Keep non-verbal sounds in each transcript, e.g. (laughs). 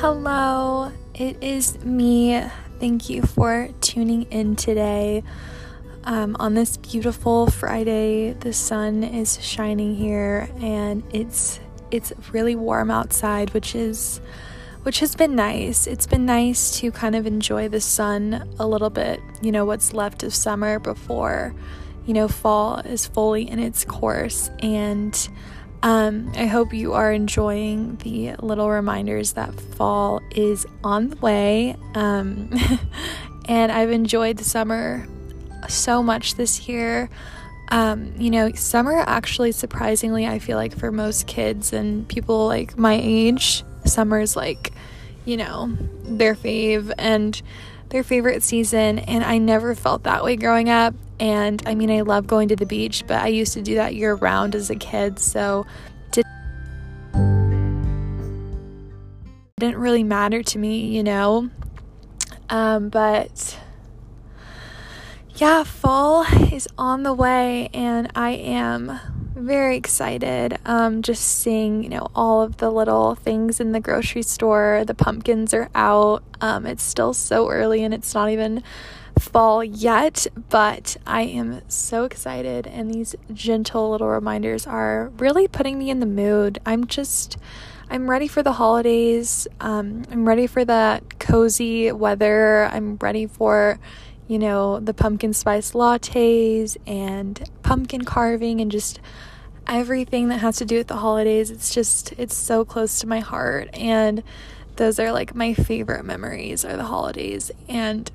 Hello, it is me. Thank you for tuning in today. Um, on this beautiful Friday, the sun is shining here, and it's it's really warm outside, which is which has been nice. It's been nice to kind of enjoy the sun a little bit. You know what's left of summer before you know fall is fully in its course, and um, I hope you are enjoying the little reminders that fall is on the way. Um, (laughs) and I've enjoyed the summer so much this year. Um, you know, summer actually, surprisingly, I feel like for most kids and people like my age, summer's like, you know, their fave and their favorite season. And I never felt that way growing up. And I mean, I love going to the beach, but I used to do that year round as a kid. So didn't really matter to me, you know? Um, but yeah, fall is on the way, and I am very excited. Um, just seeing, you know, all of the little things in the grocery store. The pumpkins are out. Um, it's still so early, and it's not even fall yet, but I am so excited, and these gentle little reminders are really putting me in the mood. I'm just, I'm ready for the holidays. Um, I'm ready for that cozy weather. I'm ready for, you know, the pumpkin spice lattes and pumpkin carving and just everything that has to do with the holidays. It's just, it's so close to my heart. And those are like my favorite memories are the holidays. And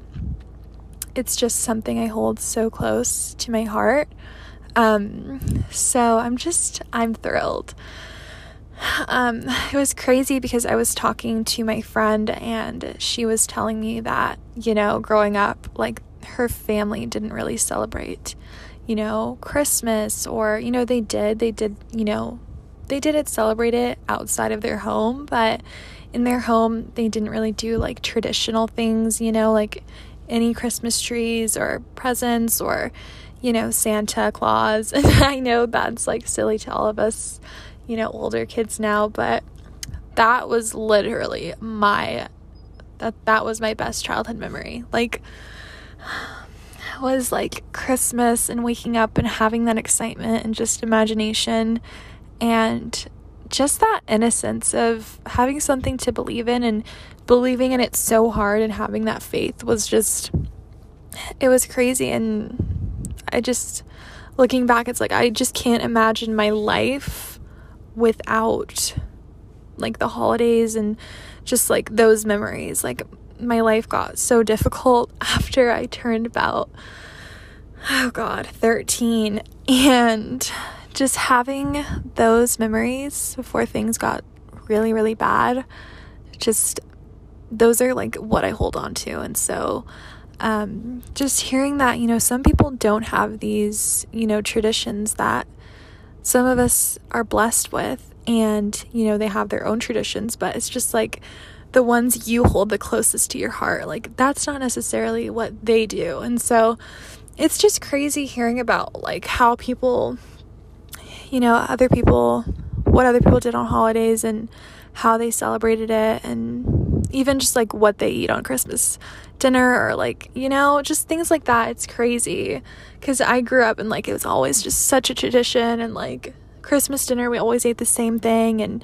it's just something I hold so close to my heart. Um, so I'm just, I'm thrilled. Um, it was crazy because I was talking to my friend and she was telling me that, you know, growing up, like her family didn't really celebrate, you know, Christmas or, you know, they did, they did, you know, they didn't celebrate it outside of their home, but in their home, they didn't really do like traditional things, you know, like any Christmas trees or presents or, you know, Santa Claus. And (laughs) I know that's like silly to all of us, you know, older kids now, but that was literally my that that was my best childhood memory. Like (gasps) was like Christmas and waking up and having that excitement and just imagination and just that innocence of having something to believe in and believing in it so hard and having that faith was just it was crazy. And I just looking back it's like I just can't imagine my life without like the holidays and just like those memories. Like my life got so difficult (laughs) after I turned about oh god 13 and just having those memories before things got really really bad just those are like what I hold on to. And so, um, just hearing that, you know, some people don't have these, you know, traditions that some of us are blessed with, and, you know, they have their own traditions, but it's just like the ones you hold the closest to your heart. Like, that's not necessarily what they do. And so, it's just crazy hearing about like how people, you know, other people, what other people did on holidays and how they celebrated it and even just like what they eat on Christmas dinner or like, you know, just things like that. It's crazy because I grew up and like it was always just such a tradition and like Christmas dinner, we always ate the same thing and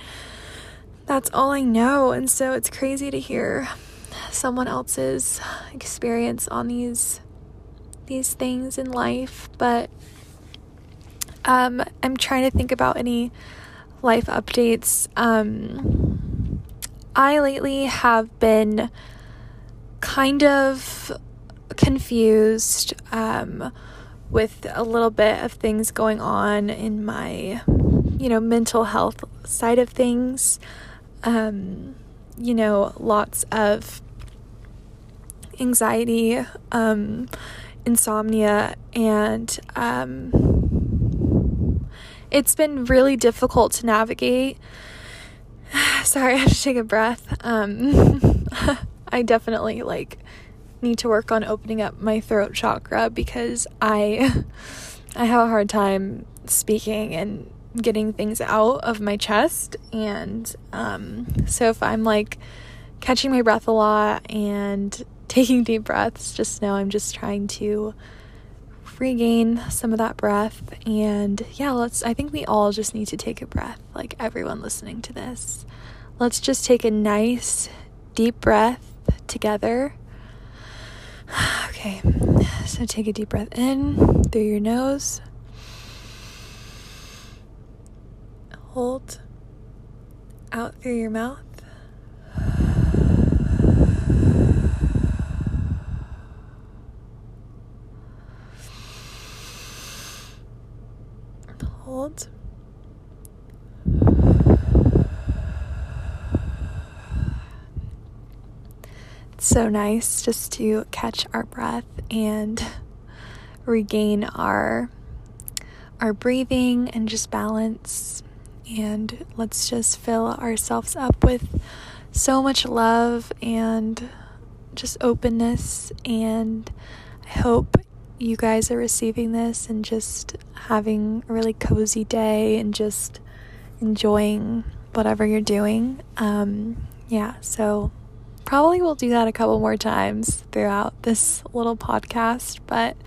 that's all I know. And so it's crazy to hear someone else's experience on these these things in life, but um I'm trying to think about any life updates. Um I lately have been kind of confused um, with a little bit of things going on in my, you know, mental health side of things. Um, you know, lots of anxiety, um, insomnia, and um, it's been really difficult to navigate (sighs) Sorry, (laughs) I have to take a breath. Um, (laughs) I definitely like need to work on opening up my throat chakra because I (laughs) I have a hard time speaking and getting things out of my chest and um, so if I'm like catching my breath a lot and (laughs) taking deep breaths. Just know I'm just trying to regain some of that breath. And yeah, let's, I think we all just need to take a breath, like everyone listening to this. Let's just take a nice deep breath together. (sighs) Okay, so take a deep breath in through your nose. Hold out through your mouth. Hold. It's so nice just to catch our breath and regain our our breathing and just balance and let's just fill ourselves up with so much love and just openness and I hope you guys are receiving this and just having a really cozy day and just enjoying whatever you're doing. Um, yeah, so probably we'll do that a couple more times throughout this little podcast, but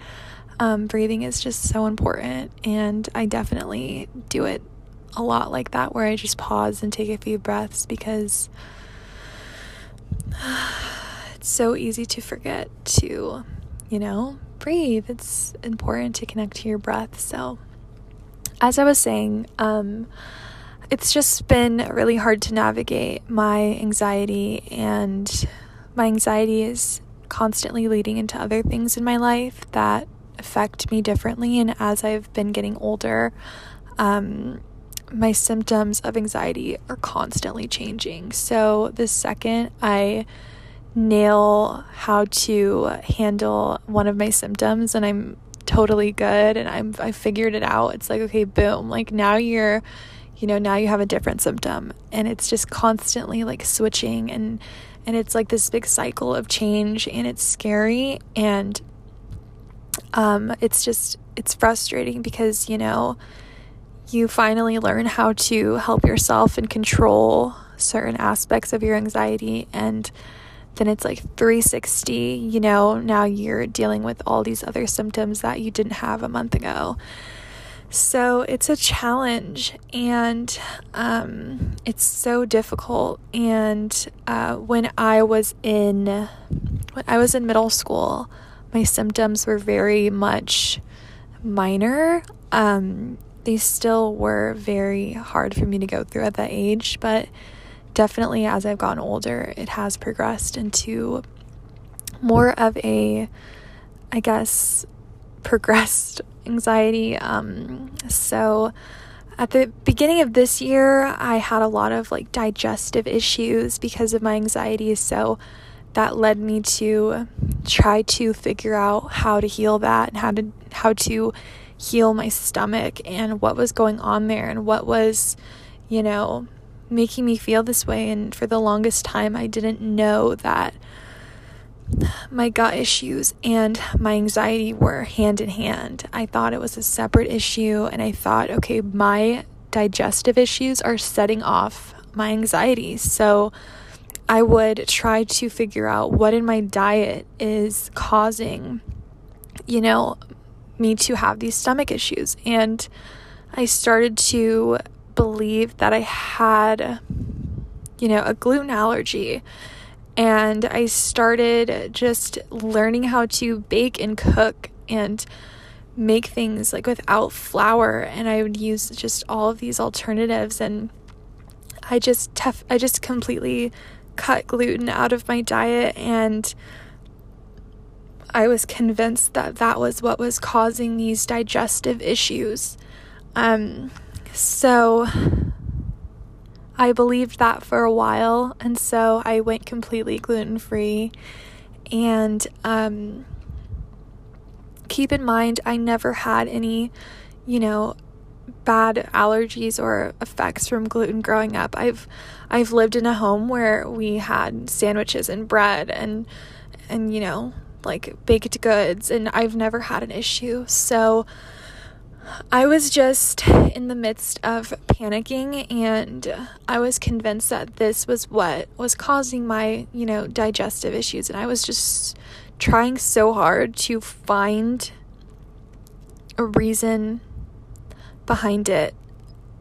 um, breathing is just so important, and I definitely do it a lot like that where I just pause and take a few breaths because (sighs) it's so easy to forget to, you know, breathe. It's important to connect to your breath. So, as I was saying, um, it's just been really hard to navigate my anxiety, and my anxiety is constantly leading into other things in my life that affect me differently. And as I've been getting older, um, my symptoms of anxiety are constantly changing. So, the second I nail how to handle one of my symptoms and I'm totally good and I'm I figured it out. It's like, okay, boom, like now you're you know, now you have a different symptom and it's just constantly like switching and and it's like this big cycle of change and it's scary and um it's just it's frustrating because, you know, you finally learn how to help yourself and control certain aspects of your anxiety and then it's like 360 you know now you're dealing with all these other symptoms that you didn't have a month ago. So it's a challenge and um, it's so difficult and uh, when i was in when i was in middle school my symptoms were very much minor um, they still were very hard for me to go through at that age, but definitely as I've gotten older, it has progressed into more of a, I guess, progressed anxiety. Um, so at the beginning of this year, I had a lot of like digestive issues because of my anxiety. So that led me to try to figure out how to heal that and how to how to heal my stomach and what was going on there and what was, you know, making me feel this way. And for the longest time, I didn't know that my gut issues and my anxiety were hand in hand. I thought it was a separate issue, and I thought, okay, my digestive issues are setting off my anxiety. So I would try to figure out what in my diet is causing, you know, me to have these stomach issues. And I started to believe that I had, you know, a gluten allergy. And I started just learning how to bake and cook and make things like without flour. And I would use just all of these alternatives. And I just, tef- I just completely cut gluten out of my diet and I was convinced that that was what was causing these digestive issues. Um, so I believed that for a while, and so I went completely gluten free. And um, keep in mind, I never had any, you know, bad allergies or effects from gluten growing up. I've I've lived in a home where we had sandwiches and bread and and you know like baked goods and I've never had an issue. So I was just in the midst of panicking and I was convinced that this was what was causing my, you know, digestive issues and I was just trying so hard to find a reason behind it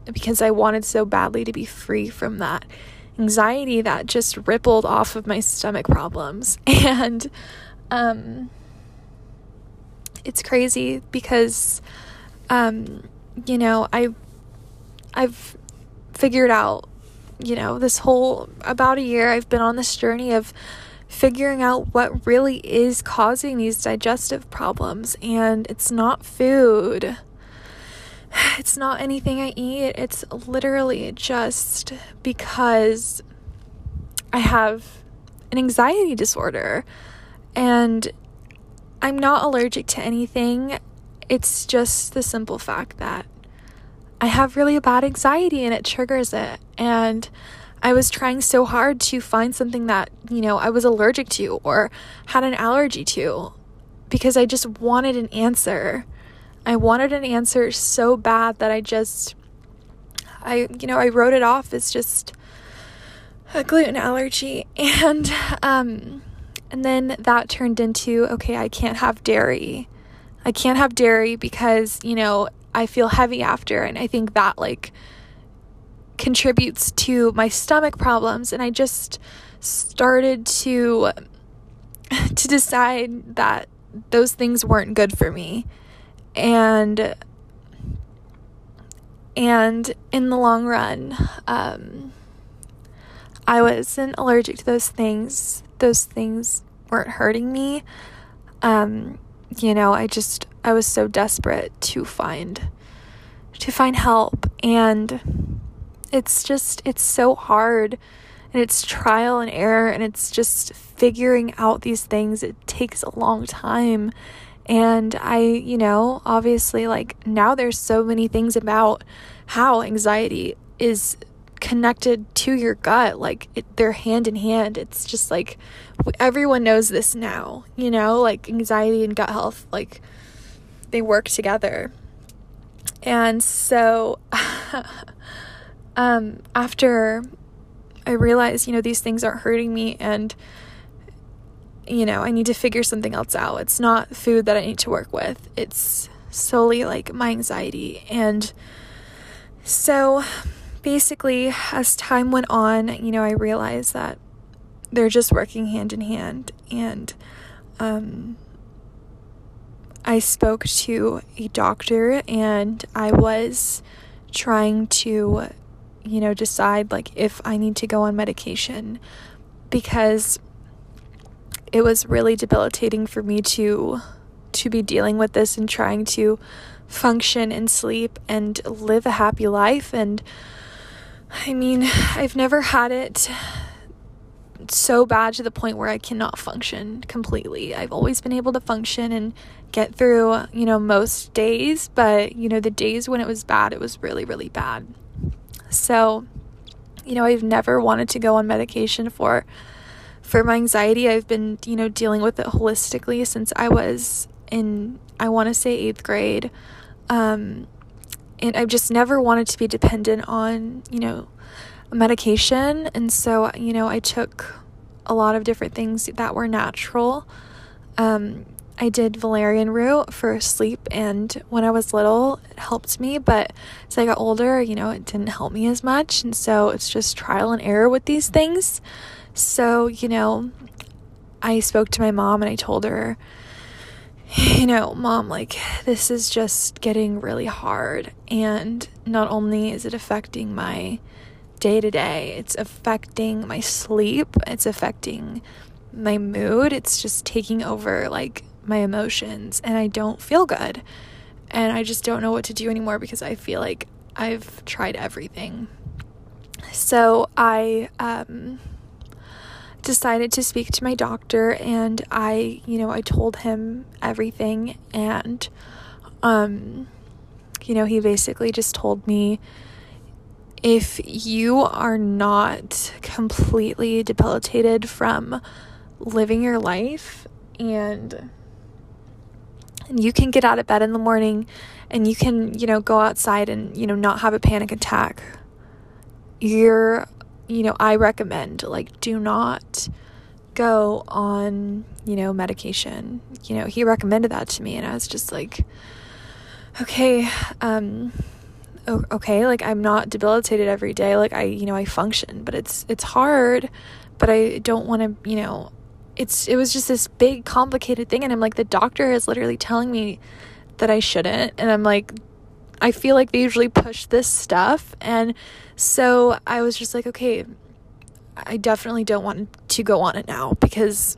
because I wanted so badly to be free from that anxiety that just rippled off of my stomach problems (laughs) and um it's crazy because um, you know, I I've figured out, you know, this whole about a year I've been on this journey of figuring out what really is causing these digestive problems and it's not food. (sighs) It's not anything I eat. It's literally just because I have an anxiety disorder and I'm not allergic to anything. It's just the simple fact that I have really bad anxiety and it triggers it. And I was trying so hard to find something that, you know, I was allergic to or had an allergy to because I just wanted an answer. I wanted an answer so bad that I just I you know, I wrote it off as just a gluten allergy (laughs) and um and then that turned into okay, I can't have dairy. I can't have dairy because, you know, I feel heavy after. And I think that like contributes to my stomach problems. And I just started to (laughs) to decide that those things weren't good for me. And and in the long run, um, I wasn't allergic to those things. Those things weren't hurting me. Um, you know, I just I was so desperate to find to find help. And it's just it's so hard. And it's trial and error. And it's just figuring out these things. It takes a long time. And i you know obviously like now there's so many things about how anxiety is connected to your gut like it, they're hand in hand. It's just like everyone knows this now you know like anxiety and gut health like they work together. And so (laughs) um after i realized you know these things aren't hurting me and you know i need to figure something else out. It's not food that i need to work with. It's solely like my anxiety. And so basically, as time went on, you know, I realized that they're just working hand in hand. And um, I spoke to a doctor and I was trying to, you know, decide like if I need to go on medication because it was really debilitating for me to to be dealing with this and trying to function and sleep and live a happy life and I mean, I've never had it so bad to the point where I cannot function completely. I've always been able to function and get through, you know, most days, but, you know, the days when it was bad, it was really, really bad. So, you know, I've never wanted to go on medication for for my anxiety. I've been, you know, dealing with it holistically since I was in I want to say 8th grade. Um and I've just never wanted to be dependent on, you know, medication. And so, you know, I took a lot of different things that were natural. Um, I did valerian root for sleep, and when I was little, it helped me. But as I got older, you know, it didn't help me as much. And so it's just trial and error with these things. So, you know, I spoke to my mom and I told her, (sighs) you know, mom, like, this is just getting really hard. And not only is it affecting my day to day, it's affecting my sleep, it's affecting my mood, it's just taking over, like, my emotions. And I don't feel good. And I just don't know what to do anymore because I feel like I've tried everything. So I, um, decided to speak to my doctor and I, you know, I told him everything and um you know, he basically just told me if you are not completely debilitated from living your life and and you can get out of bed in the morning and you can, you know, go outside and, you know, not have a panic attack, you're, you know, I recommend like do not go on, you know, medication. You know, he recommended that to me and I was just like okay, um okay, like I'm not debilitated every day. Like I, you know, I function, but it's it's hard, but I don't want to, you know, it's it was just this big complicated thing and I'm like the doctor is literally telling me that I shouldn't and I'm like I feel like they usually push this stuff. And so I was just like okay I definitely don't want to go on it now because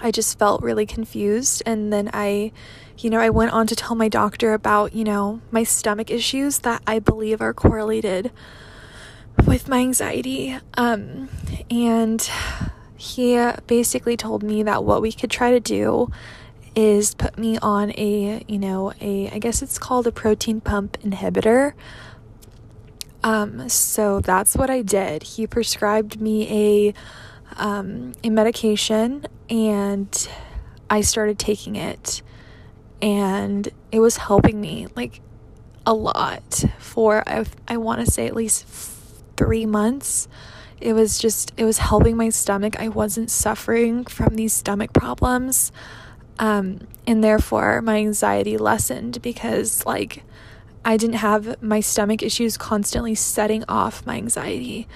I just felt really confused. And then I you know I went on to tell my doctor about you know my stomach issues that I believe are correlated with my anxiety. Um and he basically told me that what we could try to do is put me on a, you know, a, I guess it's called a protein pump inhibitor. Um, so that's what I did. He prescribed me a, um, a medication and I started taking it and it was helping me like a lot for, I, I want to say at least three months it was just it was helping my stomach i wasn't suffering from these stomach problems um, and therefore my anxiety lessened because like i didn't have my stomach issues constantly setting off my anxiety.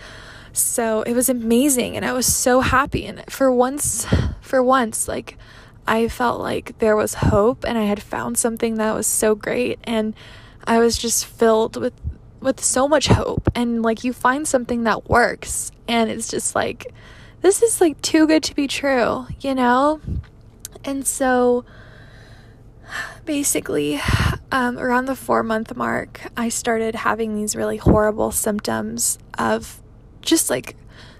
So it was amazing and i was so happy. And for once for once like i felt like there was hope and i had found something that was so great. And i was just filled with with so much hope. And like you find something that works and it's just like this is like too good to be true, you know? And so basically um, around the 4 month mark, I started having these really horrible symptoms of just like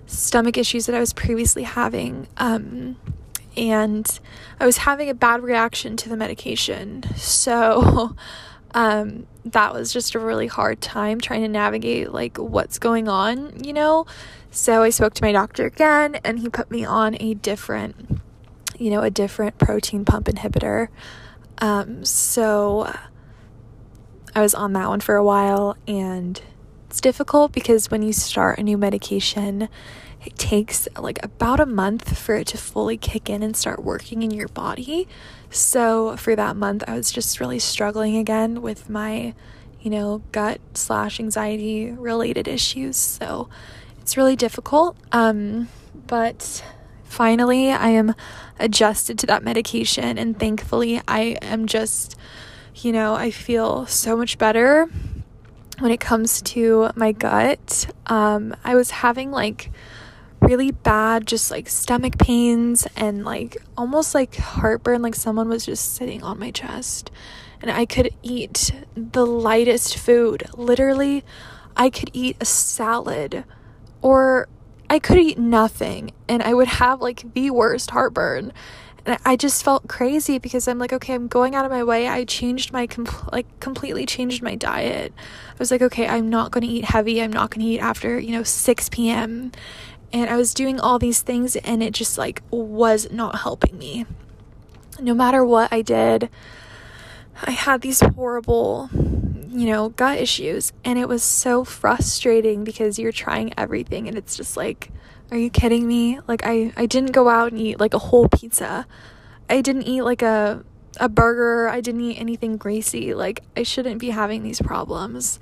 stomach issues that I was previously having. Um, and I was having a bad reaction to the medication. So (laughs) um, that was just a really hard time trying to navigate like what's going on, you know? So I spoke to my doctor again and he put me on a different, you know, a different protein pump inhibitor. Um, so I was on that one for a while and it's difficult because when you start a new medication, it takes like about a month for it to fully kick in and start working in your body. So for that month, I was just really struggling again with my, you know, gut slash anxiety related issues. So it's really difficult. Um, but finally, I am adjusted to that medication, and thankfully, I am just, you know, I feel so much better when it comes to my gut. Um, I was having like really bad, just like stomach pains and like almost like heartburn, like someone was just sitting on my chest. And I could eat the lightest food. Literally, I could eat a salad or I could eat nothing and I would have like the worst heartburn. And I just felt crazy because I'm like, okay, I'm going out of my way. I changed my, like, completely changed my diet. I was like, okay, I'm not going to eat heavy. I'm not going to eat after, you know, 6 p.m and I was doing all these things and it just like was not helping me. No matter what I did, I had these horrible, you know, gut issues and it was so frustrating because you're trying everything and it's just like are you kidding me? Like I I didn't go out and eat like a whole pizza. I didn't eat like a a burger. I didn't eat anything greasy. Like I shouldn't be having these problems.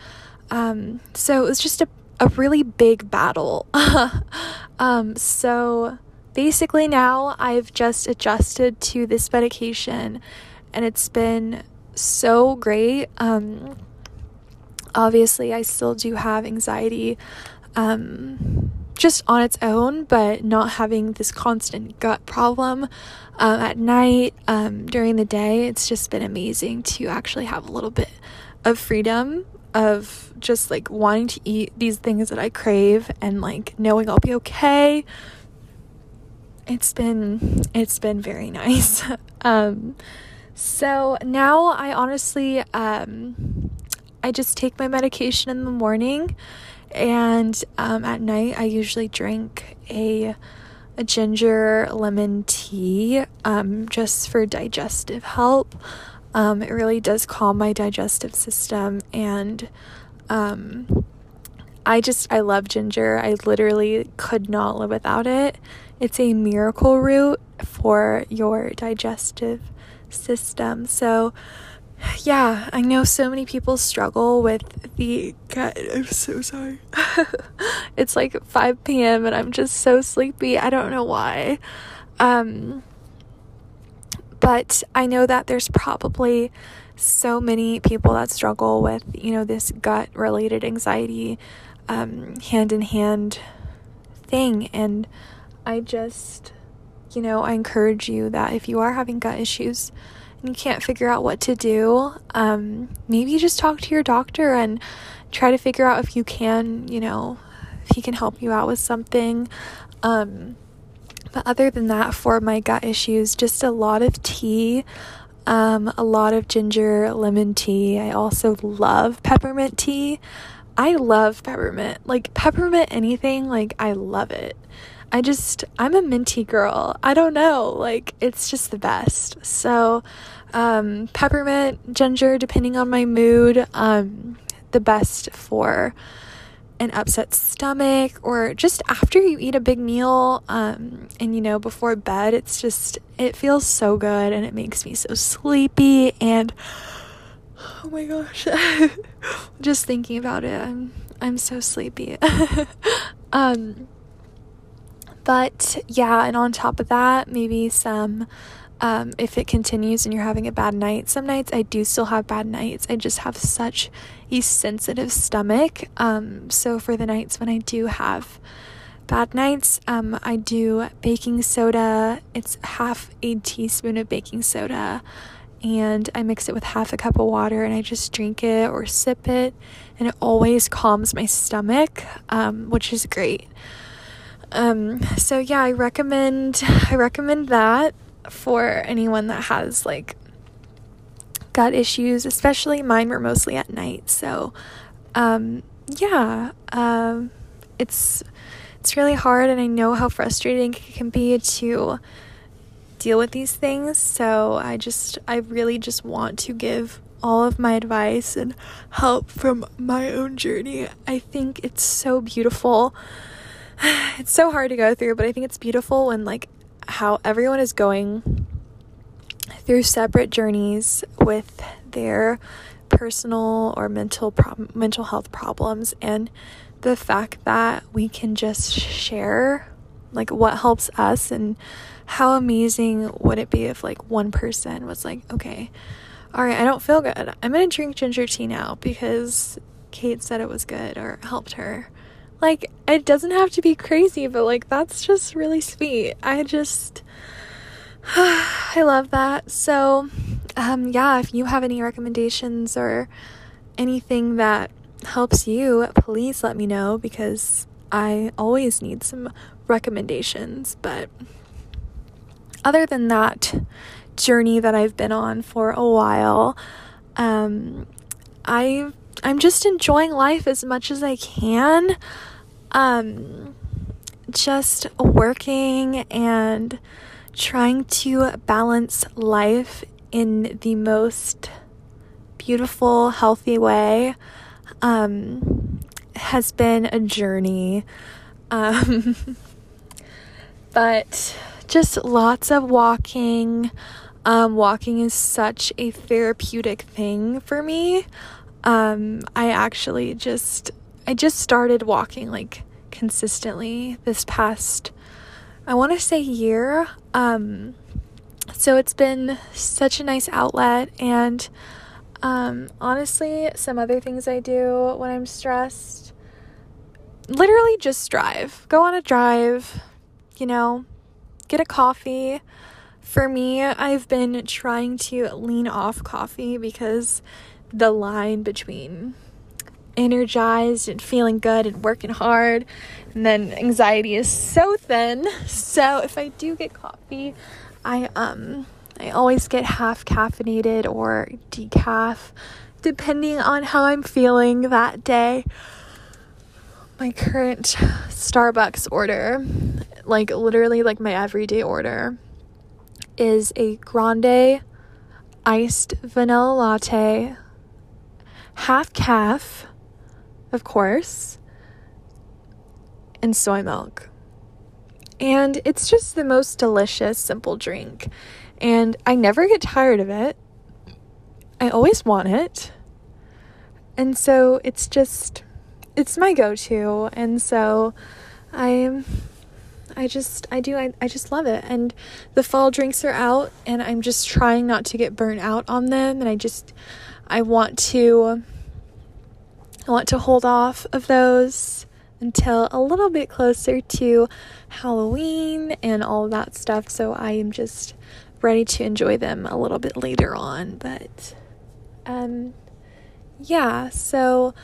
Um so it was just a a really big battle. (laughs) um, so basically, now I've just adjusted to this medication and it's been so great. Um, obviously, I still do have anxiety um, just on its own, but not having this constant gut problem um, at night, um, during the day. It's just been amazing to actually have a little bit of freedom of just like wanting to eat these things that I crave and like knowing I'll be okay. It's been it's been very (laughs) nice. um so now I honestly um I just take my medication in the morning and um at night I usually drink a a ginger lemon tea um, just for digestive help. Um, it really does calm my digestive system and um, I just I love ginger. I literally could not live without it. It's a miracle root for your digestive system. So yeah, I know so many people struggle with the gut. I'm so sorry. (laughs) it's like 5 p.m. and I'm just so sleepy. I don't know why. Um, but I know that there's probably so many people that struggle with, you know, this gut related anxiety, hand in hand thing. And I just, you know, I encourage you that if you are having gut issues, and you can't figure out what to do, um, maybe just talk to your doctor and try to figure out if you can, you know, if he can help you out with something. Um, but other than that, for my gut issues, just a lot of tea, um, a lot of ginger lemon tea. I also love peppermint tea. I love peppermint. Like, peppermint anything, like, I love it. I just, I'm a minty girl. I don't know. Like, it's just the best. So, um, peppermint, ginger, depending on my mood, um, the best for an upset stomach or just after you eat a big meal um, and you know before bed it's just it feels so good and it makes me so sleepy and oh my gosh (laughs) just thinking about it i'm i'm so sleepy (laughs) um but yeah, and on top of that, maybe some um, if it continues and you're having a bad night. Some nights I do still have bad nights. I just have such a sensitive stomach. Um, so for the nights when I do have bad nights, um, I do baking soda. It's half a teaspoon of baking soda. And I mix it with half a cup of water and I just drink it or sip it. And it always calms my stomach, um, which is great. Um, so yeah, I recommend (laughs) I recommend that for anyone that has like gut issues, especially mine were mostly at night. So um, yeah, um, it's it's really hard and I know how frustrating it can be to deal with these things. So I just I really just want to give all of my advice and help from my own journey. I think it's so beautiful (sighs) it's so hard to go through, but I think it's beautiful when like how everyone is going through separate journeys with their personal or mental prob- mental health problems and the fact that we can just share like what helps us and how amazing would it be if like one person was like okay all right i don't feel good. I'm gonna drink ginger tea now because kate said it was good or helped her like, it doesn't have to be crazy, but like, that's just really sweet. I just, (sighs) I love that. So, um, yeah, if you have any recommendations or anything that helps you, please let me know because I always need some recommendations. But other than that journey that I've been on for a while, um, I I'm just enjoying life as much as I can. Um, just working and trying to balance life in the most beautiful, healthy way um, has been a journey. Um, (laughs) but just lots of walking. Um, walking is such a therapeutic thing for me. Um, I actually just I just started walking like consistently this past I want to say year. Um, so it's been such a nice outlet and um, honestly, some other things I do when I'm stressed literally just drive. Go on a drive, you know, get a coffee. For me, I've been trying to lean off coffee because the line between energized and feeling good and working hard. And then anxiety is so thin. So if i do get coffee i um i always get half caffeinated or decaf depending on how i'm feeling that day. My current starbucks order like literally like my everyday order is a grande iced vanilla latte, half caf, of course, and soy milk. And it's just the most delicious, simple drink. And I never get tired of it. I always want it. And so it's just, it's my go to. And so I'm, I just I do I, I just love it. And the fall drinks are out and I'm just trying not to get burnt out on them and I just I want to I want to hold off of those until a little bit closer to Halloween and all that stuff. So I am just ready to enjoy them a little bit later on. But um yeah, so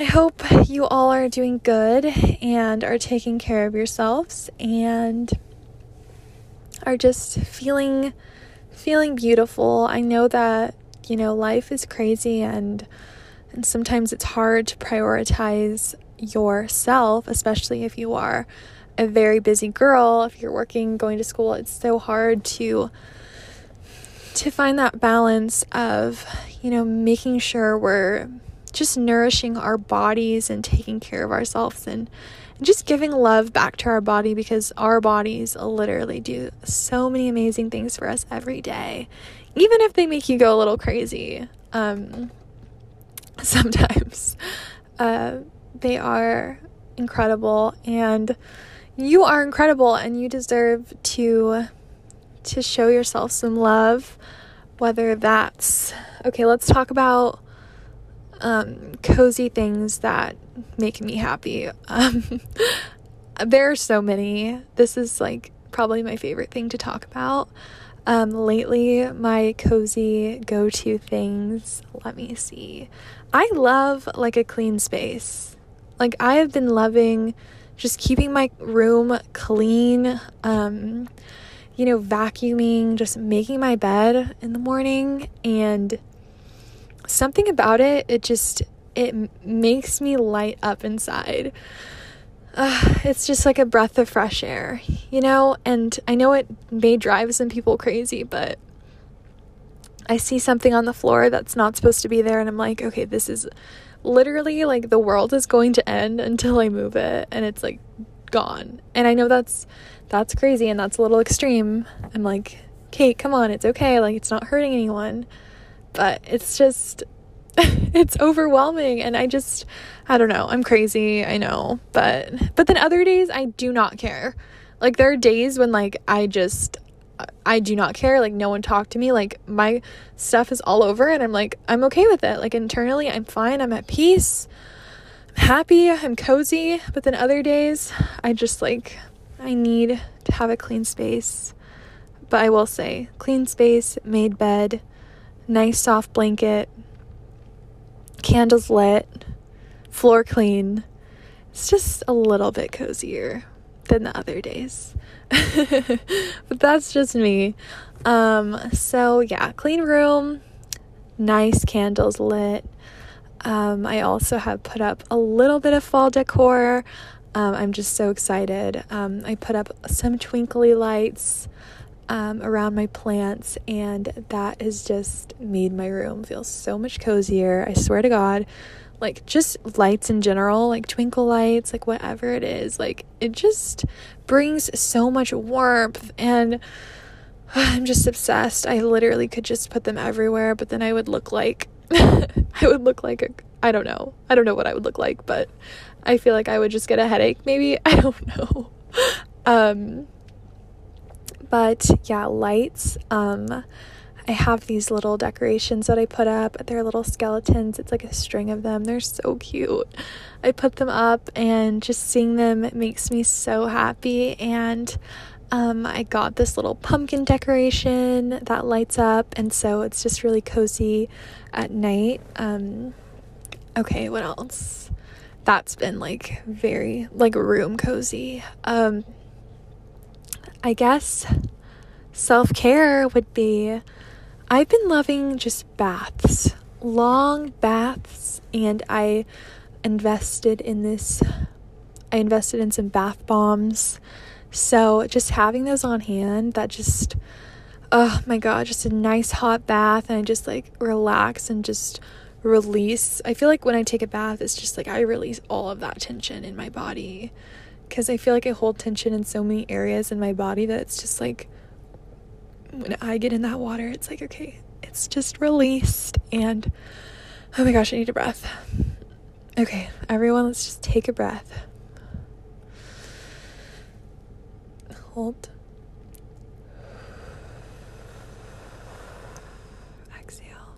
I hope you all are doing good and are taking care of yourselves and are just feeling feeling beautiful. I know that, you know, life is crazy and and sometimes it's hard to prioritize yourself, especially if you are a very busy girl, if you're working, going to school, it's so hard to to find that balance of, you know, making sure we're just nourishing our bodies and taking care of ourselves and, and just giving love back to our body because our bodies literally do so many amazing things for us every day, even if they make you go a little crazy. Um, (laughs) sometimes uh, they are incredible and you are incredible and you deserve to to show yourself some love whether that's okay let's talk about um, cozy things that make me happy. Um, (laughs) there are so many. This is like probably my favorite thing to talk about. Um, lately, my cozy go to things, let me see. I love like a clean space. Like, I have been loving just keeping my room clean, um, you know, vacuuming, just making my bed in the morning and something about it, it just it makes me light up inside. Uh, it's just like a breath of fresh air, you know? And I know it may drive some people crazy, but I see something on the floor that's not supposed to be there, and I'm like, okay, this is literally like the world is going to end until I move it, and it's like gone. And I know that's that's crazy and that's a little extreme. I'm like, Kate, come on, it's okay. Like, it's not hurting anyone but it's just (laughs) it's overwhelming and I just I don't know. I'm crazy, I know. But but then other days I do not care. Like there are days when like I just I do not care. Like no one talked to me. Like my stuff is all over and I'm like I'm okay with it. Like internally I'm fine. I'm at peace. I'm happy. I'm cozy. But then other days I just like I need to have a clean space. But I will say, clean space, made bed, nice soft blanket, candles lit, floor clean. It's just a little bit cozier than the other days. (laughs) but that's just me. Um, so yeah, clean room, nice candles lit. Um, I also have put up a little bit of fall decor. Um, I'm just so excited. Um, I put up some twinkly lights um, around my plants, and that has just made my room feel so much cozier. I swear to God, like just lights in general, like twinkle lights, like whatever it is, like it just brings so much warmth and. (sighs) I'm just obsessed. I literally could just put them everywhere, but then I would look like (laughs) I would look like a I don't know. I don't know what I would look like, but I feel like I would just get a headache maybe. (laughs) I don't know. (laughs) Um but yeah, lights. Um, I have these little decorations that I put up. They're little skeletons. It's like a string of them. They're so cute. I put them up, and just seeing them makes me so happy. And um, I got this little pumpkin decoration that lights up, and so it's just really cozy at night. Um, okay, what else? That's been like very like room cozy. Um, I guess self care would be I've been loving just baths, long baths, and I invested in this. I invested in some bath bombs. So, just having those on hand that just, oh my God, just a nice hot bath and I just like relax and just release. I feel like when I take a bath, it's just like I release all of that tension in my body because I feel like I hold tension in so many areas in my body that it's just like when I get in that water, it's like, okay, it's just released. And oh my gosh, I need a breath. Okay, everyone, let's just take a breath. Hold. Exhale.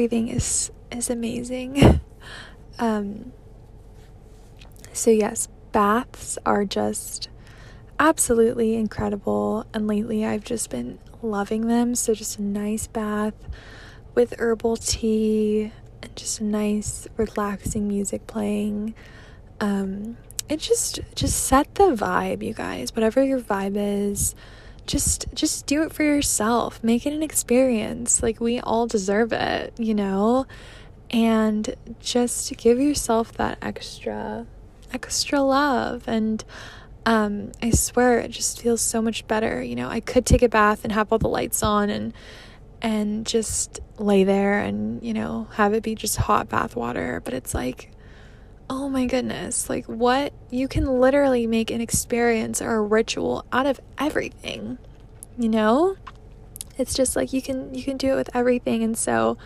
Breathing is is amazing. (laughs) um so yes, baths are just absolutely incredible and lately I've just been loving them. So, just a nice bath with herbal tea and just a nice, relaxing music playing. Um, it just just set the vibe, you guys. Whatever your vibe is, just just do it for yourself. Make it an experience. Like we all deserve it, you know? And just give yourself that extra extra love and um, I swear it just feels so much better. You know, I could take a bath and have all the lights on and and just lay there and, you know, have it be just hot bath water, but it's like oh my goodness, like what you can literally make an experience or a ritual out of everything. You know? It's just like you can you can do it with everything and so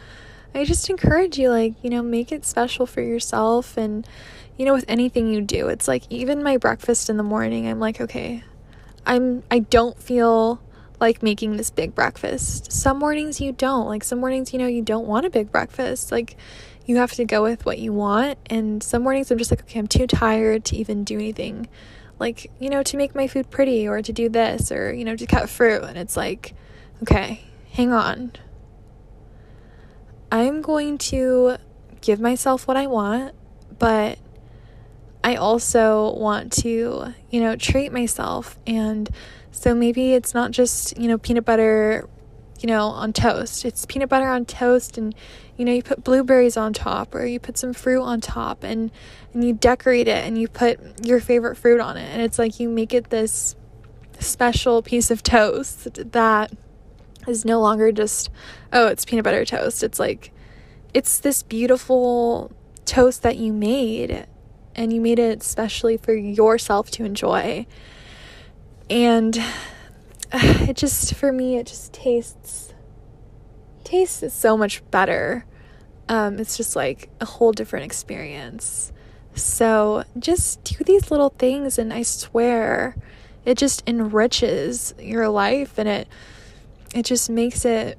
I just encourage you like, you know, make it special for yourself and you know, with anything you do, it's like even my breakfast in the morning, I'm like, okay, I'm I don't feel like making this big breakfast. Some mornings you don't. Like some mornings, you know, you don't want a big breakfast. Like you have to go with what you want. And some mornings I'm just like, okay, I'm too tired to even do anything. Like, you know, to make my food pretty or to do this or, you know, to cut fruit. And it's like, okay, hang on. I'm going to give myself what I want, but I also want to, you know, treat myself. And so maybe it's not just, you know, peanut butter, you know, on toast. It's peanut butter on toast and you know, you put blueberries on top or you put some fruit on top and and you decorate it and you put your favorite fruit on it. And it's like you make it this special piece of toast that is no longer just oh, it's peanut butter toast. It's like it's this beautiful toast that you made and you made it especially for yourself to enjoy. And (sighs) it just for me it just tastes tastes so much better. Um, it's just like a whole different experience. So just do these little things, and I swear it just enriches your life, and it it just makes it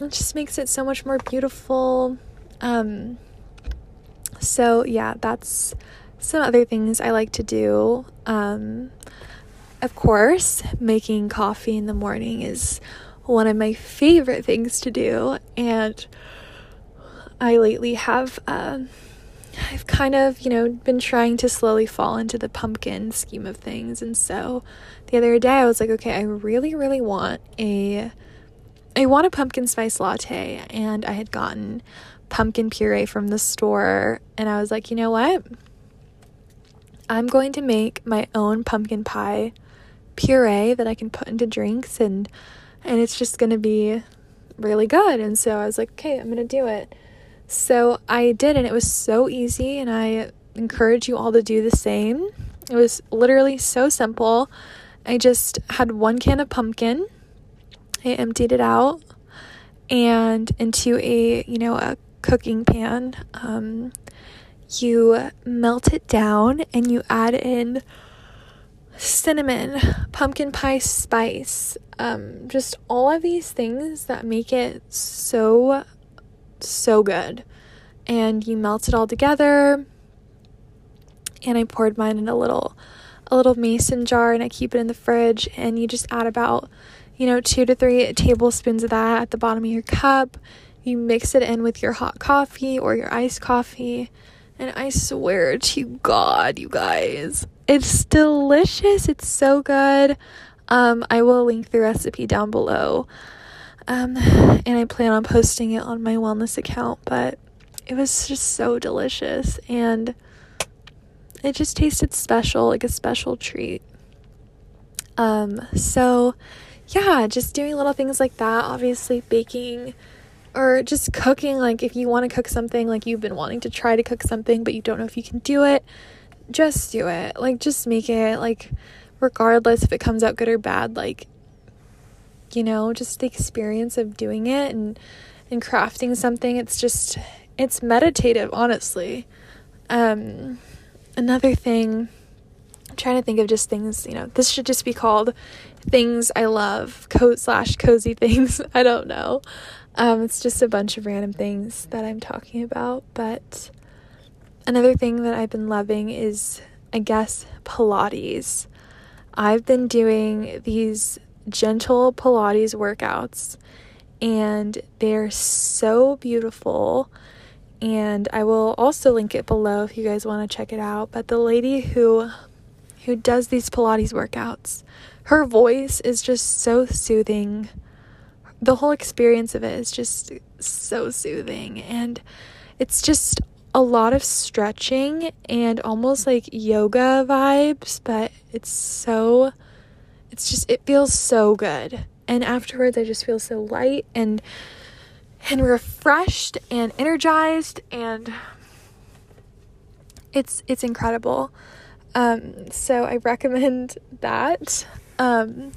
it just makes it so much more beautiful. Um, so, yeah, that's some other things I like to do. Um, of course, making coffee in the morning is one of my favorite things to do, and I lately have. Uh, I've kind of, you know, been trying to slowly fall into the pumpkin scheme of things. And so the other day I was like, okay, I really, really want a I want a pumpkin spice latte and I had gotten pumpkin puree from the store and I was like, you know what? I'm going to make my own pumpkin pie puree that I can put into drinks and and it's just going to be really good. And so I was like, okay, I'm going to do it. So I did and it was so easy and I encourage you all to do the same. It was literally so simple. I just had one can of pumpkin. I emptied it out and into a, you know, a cooking pan. Um, you melt it down and you add in cinnamon, pumpkin pie spice, um, just all of these things that make it so, so good. And you melt it all together. And I poured mine in a little, a little mason jar, and I keep it in the fridge. And you just add about, you know, two to three tablespoons of that at the bottom of your cup you mix it in with your hot coffee or your iced coffee. And I swear to God, you guys, it's delicious. It's so good. Um, I will link the recipe down below. Um, and I plan on posting it on my wellness account, but it was just so delicious and it just tasted special, like a special treat. Um, so yeah, just doing little things like that, obviously baking or just cooking like if you want to cook something like you've been wanting to try to cook something but you don't know if you can do it, just do it. Like just make it like regardless if it comes out good or bad, like you know, just the experience of doing it and and crafting something, it's just it's meditative, honestly. Um another thing I'm trying to think of just things, you know, this should just be called things I love, coat slash cozy (laughs) things. I don't know. Um, it's just a bunch of random things that I'm talking about. But another thing that I've been loving is, I guess, Pilates. I've been doing these gentle Pilates workouts, and they're so beautiful. And I will also link it below if you guys want to check it out. But the lady who who does these Pilates workouts, her voice is just so soothing. The whole experience of it is just so soothing and it's just a lot of stretching and almost like yoga vibes, but it's so it's just it feels so good. And afterwards I just feel so light and and refreshed and energized and it's it's incredible. Um so I recommend that. Um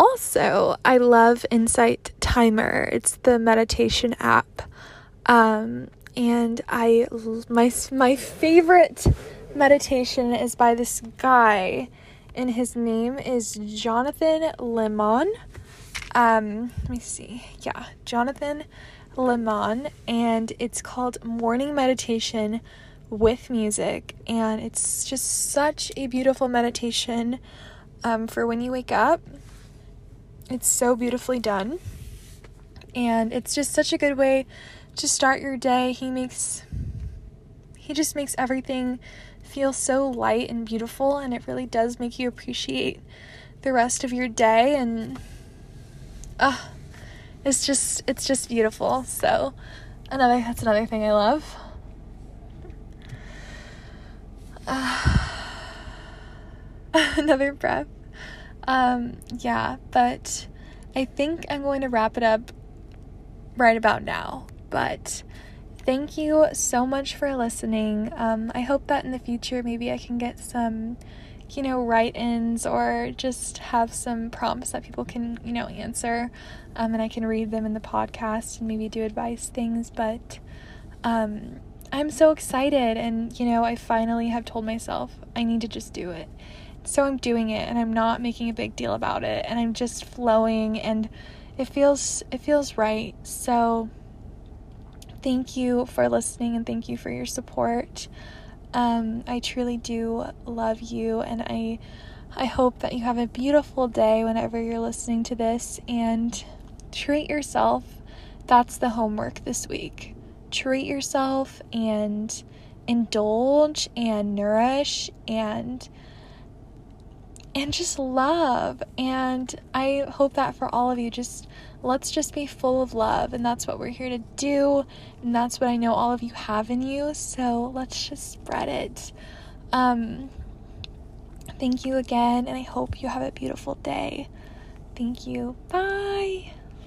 also, I love Insight Timer. It's the meditation app. Um and I my my favorite meditation is by this guy, and his name is Jonathan Lehmann. Um, let me see. Yeah, Jonathan Lehmann, and it's called Morning Meditation with Music, and it's just such a beautiful meditation um, for when you wake up. It's so beautifully done, and it's just such a good way to start your day. He makes he just makes everything feel so light and beautiful and it really does make you appreciate the rest of your day and uh it's just it's just beautiful. So another that's another thing I love. Uh, (laughs) another breath. Um yeah, but I think I'm going to wrap it up right about now. But thank you so much for listening. Um, I hope that in the future, maybe I can get some, you know, write ins or just have some prompts that people can, you know, answer. Um, and I can read them in the podcast and maybe do advice things. But um, I'm so excited. And, you know, I finally have told myself I need to just do it. So I'm doing it and I'm not making a big deal about it. And I'm just flowing and it feels it feels right. So thank you for listening and thank you for your support. Um, I truly do love you, and I I hope that you have a beautiful day whenever you're listening to this and treat yourself. That's the homework this week. Treat yourself and indulge and nourish and and just love. And I hope that for all of you just let's just be full of love. And that's what we're here to do. And that's what I know all of you have in you. So let's just spread it. Um, thank you again. And I hope you have a beautiful day. Thank you. Bye.